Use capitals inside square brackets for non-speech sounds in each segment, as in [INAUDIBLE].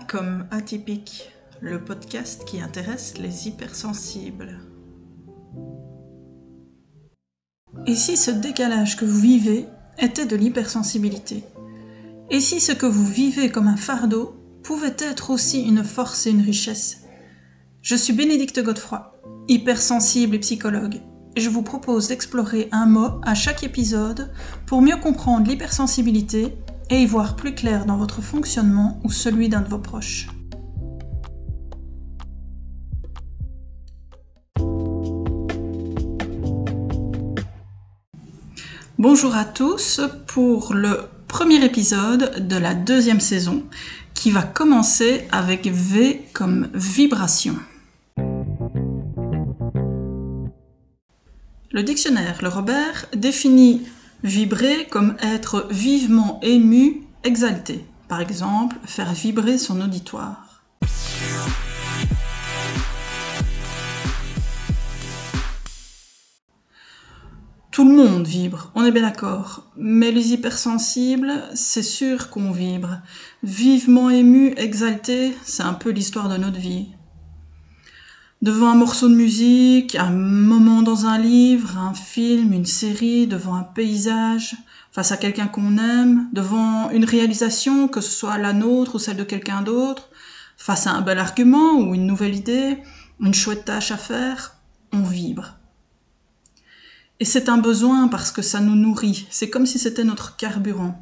Comme atypique, le podcast qui intéresse les hypersensibles. Et si ce décalage que vous vivez était de l'hypersensibilité Et si ce que vous vivez comme un fardeau pouvait être aussi une force et une richesse? Je suis Bénédicte Godefroy, hypersensible et psychologue, et je vous propose d'explorer un mot à chaque épisode pour mieux comprendre l'hypersensibilité et y voir plus clair dans votre fonctionnement ou celui d'un de vos proches. Bonjour à tous pour le premier épisode de la deuxième saison qui va commencer avec V comme vibration. Le dictionnaire Le Robert définit Vibrer comme être vivement ému, exalté. Par exemple, faire vibrer son auditoire. Tout le monde vibre, on est bien d'accord. Mais les hypersensibles, c'est sûr qu'on vibre. Vivement ému, exalté, c'est un peu l'histoire de notre vie devant un morceau de musique, un moment dans un livre, un film, une série, devant un paysage, face à quelqu'un qu'on aime, devant une réalisation, que ce soit la nôtre ou celle de quelqu'un d'autre, face à un bel argument ou une nouvelle idée, une chouette tâche à faire, on vibre. Et c'est un besoin parce que ça nous nourrit, c'est comme si c'était notre carburant.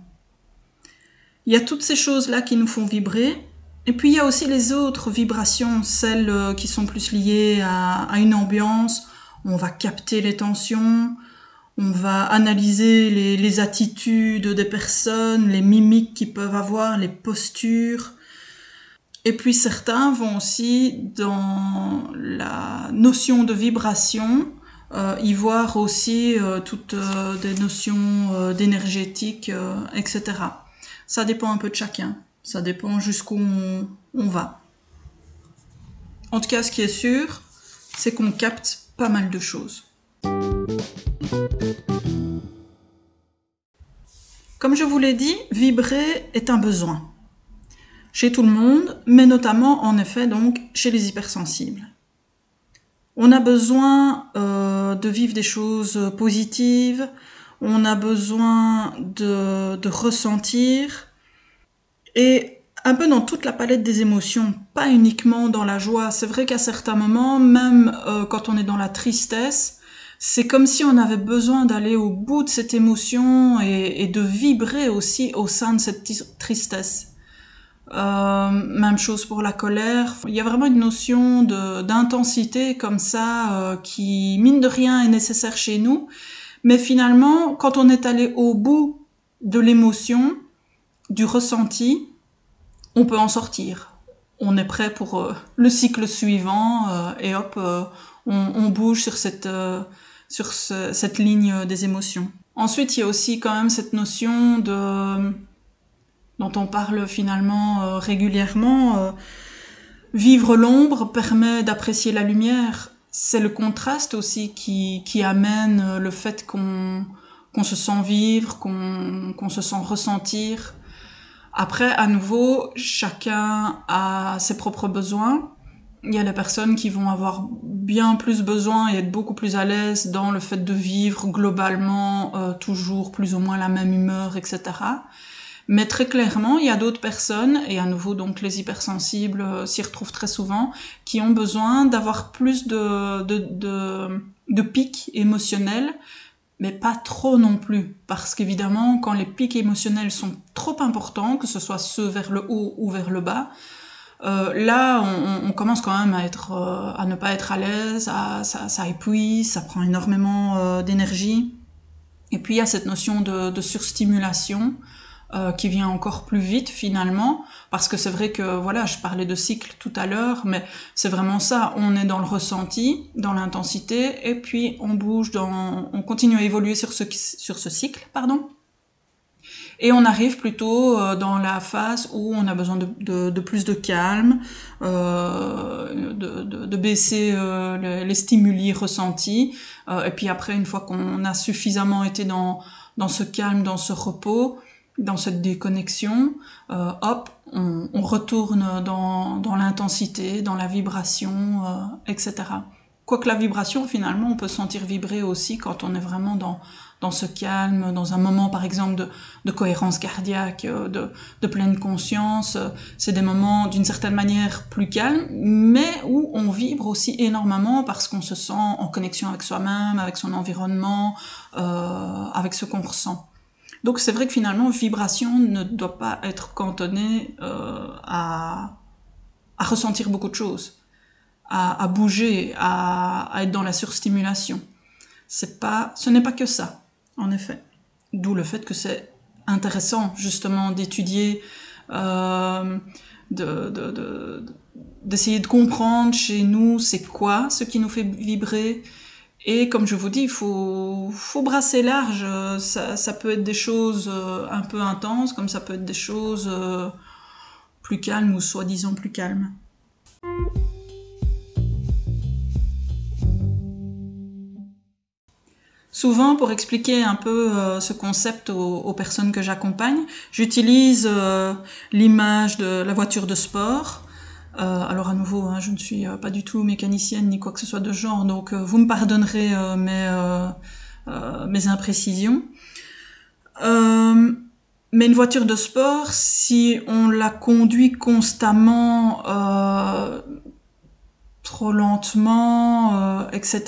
Il y a toutes ces choses-là qui nous font vibrer, et puis il y a aussi les autres vibrations, celles euh, qui sont plus liées à, une ambiance. On va capter les tensions, on va analyser les, attitudes des personnes, les mimiques qu'ils peuvent avoir, les postures. Et puis certains vont aussi dans la notion de vibration euh, y voir aussi euh, toutes des notions d'énergétique, etc. Ça dépend un peu de chacun. Ça dépend jusqu'où on, va. En tout cas, ce qui est sûr, c'est qu'on capte pas mal de choses. Comme je vous l'ai dit, vibrer est un besoin. Chez tout le monde, mais notamment en effet donc chez les hypersensibles. On a besoin euh, de vivre des choses positives, on a besoin de, de ressentir, et un peu dans toute la palette des émotions, pas uniquement dans la joie. C'est vrai qu'à certains moments, même euh, quand on est dans la tristesse, c'est comme si on avait besoin d'aller au bout de cette émotion et, de vibrer aussi au sein de cette tristesse. Euh, même chose pour la colère. Il y a vraiment une notion d'intensité comme ça euh, qui, mine de rien, est nécessaire chez nous. Mais finalement, quand on est allé au bout de l'émotion, du ressenti, on peut en sortir. On est prêt pour euh, le cycle suivant euh, et hop, euh, on, bouge sur cette, sur cette ligne des émotions. Ensuite, il y a aussi quand même cette notion de dont on parle finalement régulièrement. vivre l'ombre permet d'apprécier la lumière. C'est le contraste aussi qui, amène le fait qu'on se sent vivre, qu'on se sent ressentir. Après, à nouveau, chacun a ses propres besoins. Il y a des personnes qui vont avoir bien plus besoin et être beaucoup plus à l'aise dans le fait de vivre globalement euh, toujours plus ou moins la même humeur, etc. Mais très clairement, il y a d'autres personnes, et à nouveau donc les hypersensibles euh, s'y retrouvent très souvent, qui ont besoin d'avoir plus de, de, de, de pics émotionnels mais pas trop non plus, parce qu'évidemment, quand les pics émotionnels sont trop importants, que ce soit ceux vers le haut ou vers le bas, euh, là, on, on, commence quand même à être, euh, à ne pas être à l'aise, ça, ça, épuise, ça prend énormément euh, d'énergie. Et puis il y a cette notion de, de surstimulation euh, qui vient encore plus vite finalement, parce que c'est vrai que voilà, je parlais de cycle tout à l'heure, mais c'est vraiment ça. On est dans le ressenti, dans l'intensité, et puis on bouge, dans, on continue à évoluer sur ce sur ce cycle, pardon. Et on arrive plutôt euh, dans la phase où on a besoin de, de, de plus de calme, euh, de, de, baisser euh, les, les, stimuli ressentis. Euh, et puis après, une fois qu'on a suffisamment été dans, dans ce calme, dans ce repos, dans cette déconnexion, euh, hop, on, retourne dans, dans l'intensité, dans la vibration, euh, etc. Quoique la vibration, finalement, on peut sentir vibrer aussi quand on est vraiment dans, dans ce calme, dans un moment, par exemple, de, cohérence cardiaque, euh, de, pleine conscience. C'est des moments, d'une certaine manière, plus calmes, mais où on vibre aussi énormément parce qu'on se sent en connexion avec soi-même, avec son environnement, avec ce qu'on ressent. Donc c'est vrai que finalement, vibration ne doit pas être cantonnée euh, à, ressentir beaucoup de choses à, bouger, à, être dans la surstimulation. Pas, ce n'est pas que ça, en effet. D'où le fait que c'est intéressant justement d'étudier, euh, d'essayer de, comprendre chez nous c'est quoi ce qui nous fait vibrer. Et comme je vous dis, il faut, brasser large. Ça, ça peut être des choses euh, un peu intenses, comme ça peut être des choses euh, plus calmes ou soi-disant plus calmes. Souvent, pour expliquer un peu euh, ce concept aux, personnes que j'accompagne, j'utilise euh, l'image de la voiture de sport. Euh, alors à nouveau, hein, je ne suis pas du tout mécanicienne ni quoi que ce soit de genre, donc vous me pardonnerez mes, mes imprécisions. mais une voiture de sport, si on la conduit constamment trop lentement, euh, etc.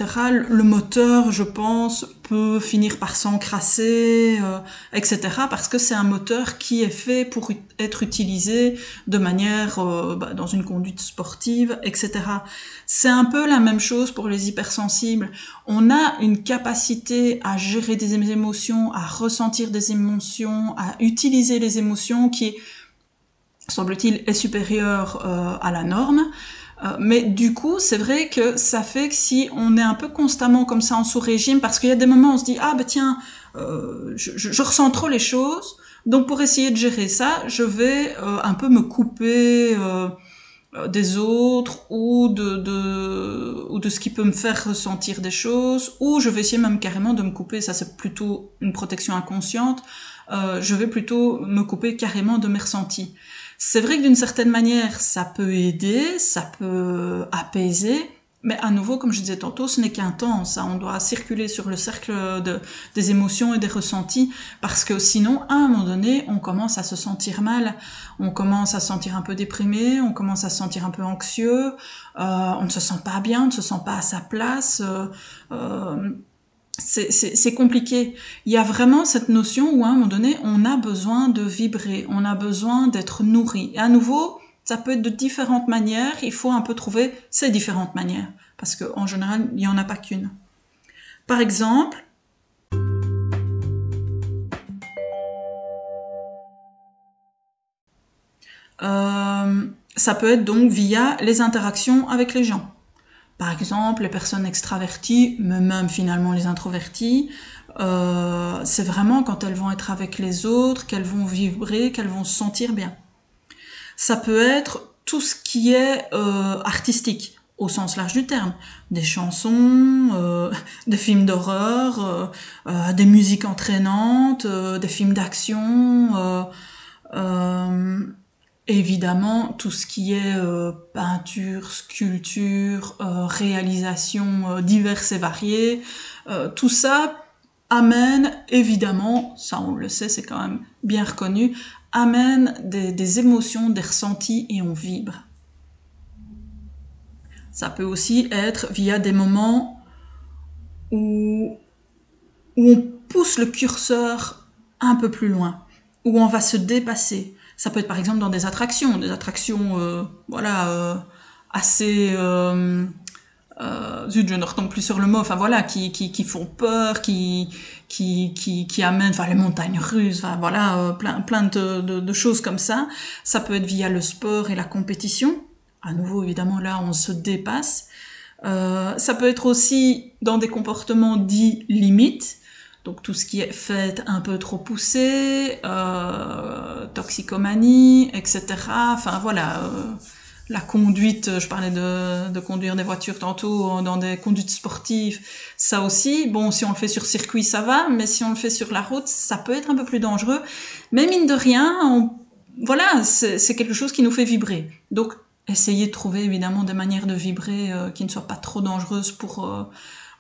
Le moteur, je pense, peut finir par s'encrasser, euh, etc. Parce que c'est un moteur qui est fait pour être utilisé de manière euh, bah, dans une conduite sportive, etc. C'est un peu la même chose pour les hypersensibles. On a une capacité à gérer des émotions, à ressentir des émotions, à utiliser les émotions qui, semble-t-il, est supérieure à la norme. Euh, mais du coup, c'est vrai que ça fait que si on est un peu constamment comme ça en sous-régime, parce qu'il y a des moments où on se dit ah bah tiens, euh, je, ressens trop les choses, donc pour essayer de gérer ça, je vais euh, un peu me couper des autres ou de, de, ou de ce qui peut me faire ressentir des choses, ou je vais essayer même carrément de me couper, ça c'est plutôt une protection inconsciente, je vais plutôt me couper carrément de mes ressentis. C'est vrai que d'une certaine manière, ça peut aider, ça peut apaiser, mais à nouveau, comme je disais tantôt, ce n'est qu'un temps. Ça, on doit circuler sur le cercle de, des émotions et des ressentis, parce que sinon, à un moment donné, on commence à se sentir mal, on commence à se sentir un peu déprimé, on commence à se sentir un peu anxieux, euh, on ne se sent pas bien, on ne se sent pas à sa place. Euh, euh, c'est compliqué. Il y a vraiment cette notion où à un moment donné, on a besoin de vibrer, on a besoin d'être nourri. Et à nouveau, ça peut être de différentes manières, il faut un peu trouver ces différentes manières, parce qu'en général, il n'y en a pas qu'une. Par exemple, euh, ça peut être donc via les interactions avec les gens. Par exemple, les personnes extraverties, mais même finalement les introverties, euh, c'est vraiment quand elles vont être avec les autres, qu'elles vont vibrer, qu'elles vont se sentir bien. Ça peut être tout ce qui est euh, artistique, au sens large du terme. Des chansons, euh, [LAUGHS] des films d'horreur, des musiques entraînantes, des films d'action, évidemment tout ce qui est euh, peinture, sculpture, euh, réalisation euh, diverses et variées, tout ça amène évidemment, ça on le sait, c'est quand même bien reconnu, amène des, émotions, des ressentis et on vibre. Ça peut aussi être via des moments où, où on pousse le curseur un peu plus loin, où on va se dépasser, ça peut être par exemple dans des attractions, des attractions, euh, voilà, euh, assez, euh, euh, zut, je ne retombe plus sur le mot, enfin voilà, qui, qui, qui font peur, qui, qui, qui, amènent, enfin les montagnes russes, enfin voilà, euh, plein, plein de, de, de, choses comme ça. Ça peut être via le sport et la compétition. À nouveau, évidemment, là, on se dépasse. Euh, ça peut être aussi dans des comportements dits limites, donc tout ce qui est fait un peu trop poussé, euh, toxicomanie, etc. Enfin voilà, euh, la conduite, je parlais de, de, conduire des voitures tantôt dans des conduites sportives, ça aussi, bon, si on le fait sur circuit, ça va, mais si on le fait sur la route, ça peut être un peu plus dangereux. Mais mine de rien, on, voilà, c'est quelque chose qui nous fait vibrer. Donc, essayez de trouver évidemment des manières de vibrer euh, qui ne soient pas trop dangereuses pour, euh,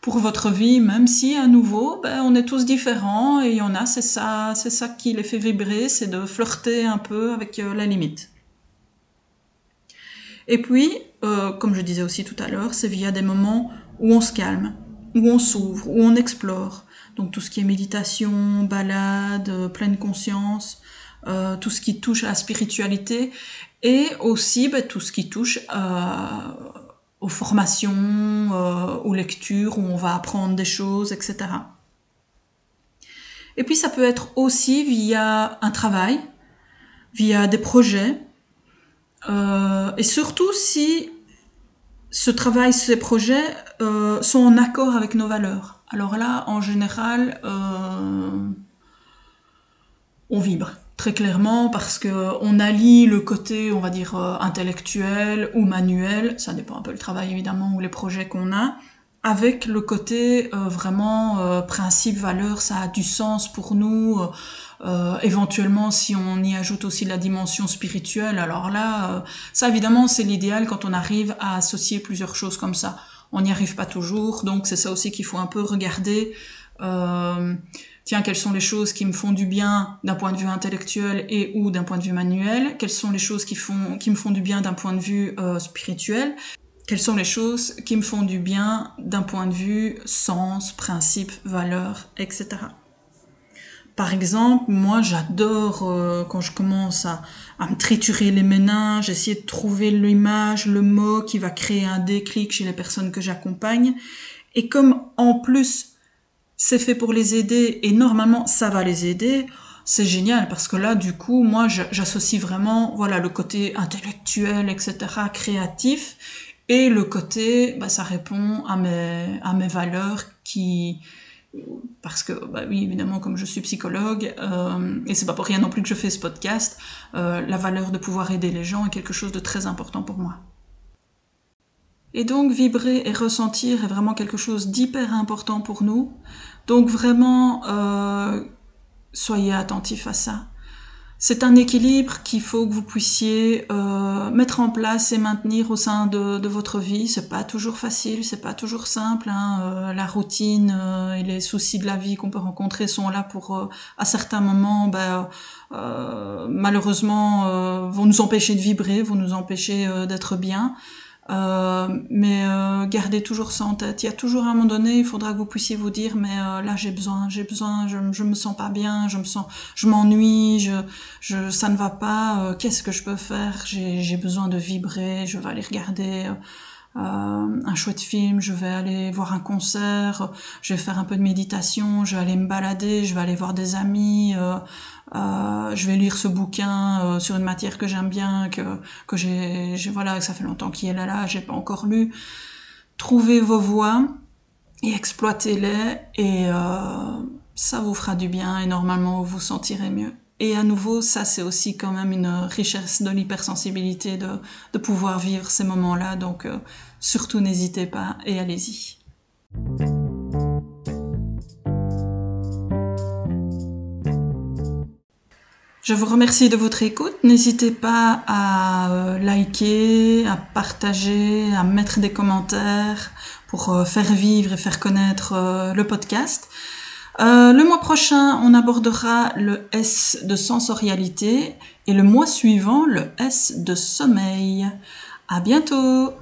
pour votre vie, même si à nouveau, ben, on est tous différents et il y en a, c'est ça, c'est ça qui les fait vibrer, c'est de flirter un peu avec euh, la limite. Et puis, euh, comme je disais aussi tout à l'heure, c'est via des moments où on se calme, où on s'ouvre, où on explore. Donc tout ce qui est méditation, balade, euh, pleine conscience, euh, tout ce qui touche à la spiritualité et aussi ben, tout ce qui touche aux formations, aux lectures, où on va apprendre des choses, etc. Et puis ça peut être aussi via un travail, via des projets, euh, et surtout si ce travail, ces projets euh, sont en accord avec nos valeurs. Alors là, en général, euh, on vibre très clairement parce que on allie le côté, on va dire, intellectuel ou manuel, ça dépend un peu le travail évidemment ou les projets qu'on a, avec le côté vraiment principe, valeur, ça a du sens pour nous. Euh, éventuellement, si on y ajoute aussi la dimension spirituelle, alors là, euh, ça évidemment, c'est l'idéal quand on arrive à associer plusieurs choses comme ça. On n'y arrive pas toujours, donc c'est ça aussi qu'il faut un peu regarder. Tiens, quelles sont les choses qui me font du bien d'un point de vue intellectuel et ou d'un point de vue manuel? Quelles sont les choses qui, font, qui me font du bien d'un point de vue euh, spirituel? Quelles sont les choses qui me font du bien d'un point de vue sens, principe, valeur, etc. Par exemple, moi j'adore euh, quand je commence à, me triturer les méninges, essayer de trouver l'image, le mot qui va créer un déclic chez les personnes que j'accompagne. Et comme en plus c'est fait pour les aider et normalement ça va les aider, c'est génial parce que là du coup moi j'associe vraiment voilà le côté intellectuel etc créatif et le côté bah, ça répond à mes à mes valeurs qui parce que bah oui évidemment comme je suis psychologue euh, et c'est pas pour rien non plus que je fais ce podcast euh, la valeur de pouvoir aider les gens est quelque chose de très important pour moi et donc vibrer et ressentir est vraiment quelque chose d'hyper important pour nous donc vraiment euh, soyez attentifs à ça c'est un équilibre qu'il faut que vous puissiez euh, mettre en place et maintenir au sein de, de votre vie. C'est pas toujours facile, c'est pas toujours simple. Hein. Euh, la routine euh, et les soucis de la vie qu'on peut rencontrer sont là pour, euh, à certains moments, ben, malheureusement, vont nous empêcher de vibrer, vont nous empêcher d'être bien. Euh, mais euh, gardez toujours ça en tête. Il y a toujours un moment donné, il faudra que vous puissiez vous dire, mais euh, là j'ai besoin, j'ai besoin, je, je me sens pas bien, je me sens, je m'ennuie, je, je, ça ne va pas. Qu'est-ce que je peux faire? J'ai besoin de vibrer. Je vais aller regarder. Un chouette film, je vais aller voir un concert, je vais faire un peu de méditation, je vais aller me balader, je vais aller voir des amis, euh, je vais lire ce bouquin euh, sur une matière que j'aime bien, que, que j'ai, voilà, ça fait longtemps qu'il est là, là, j'ai pas encore lu. Trouvez vos voies et exploitez-les et euh, ça vous fera du bien et normalement vous vous sentirez mieux. Et à nouveau, ça c'est aussi quand même une richesse de l'hypersensibilité de, pouvoir vivre ces moments-là. Donc euh, surtout n'hésitez pas et allez-y. Je vous remercie de votre écoute. N'hésitez pas à euh, liker, à partager, à mettre des commentaires pour euh, faire vivre et faire connaître le podcast. Le mois prochain, on abordera le S de sensorialité et le mois suivant, le S de sommeil. À bientôt!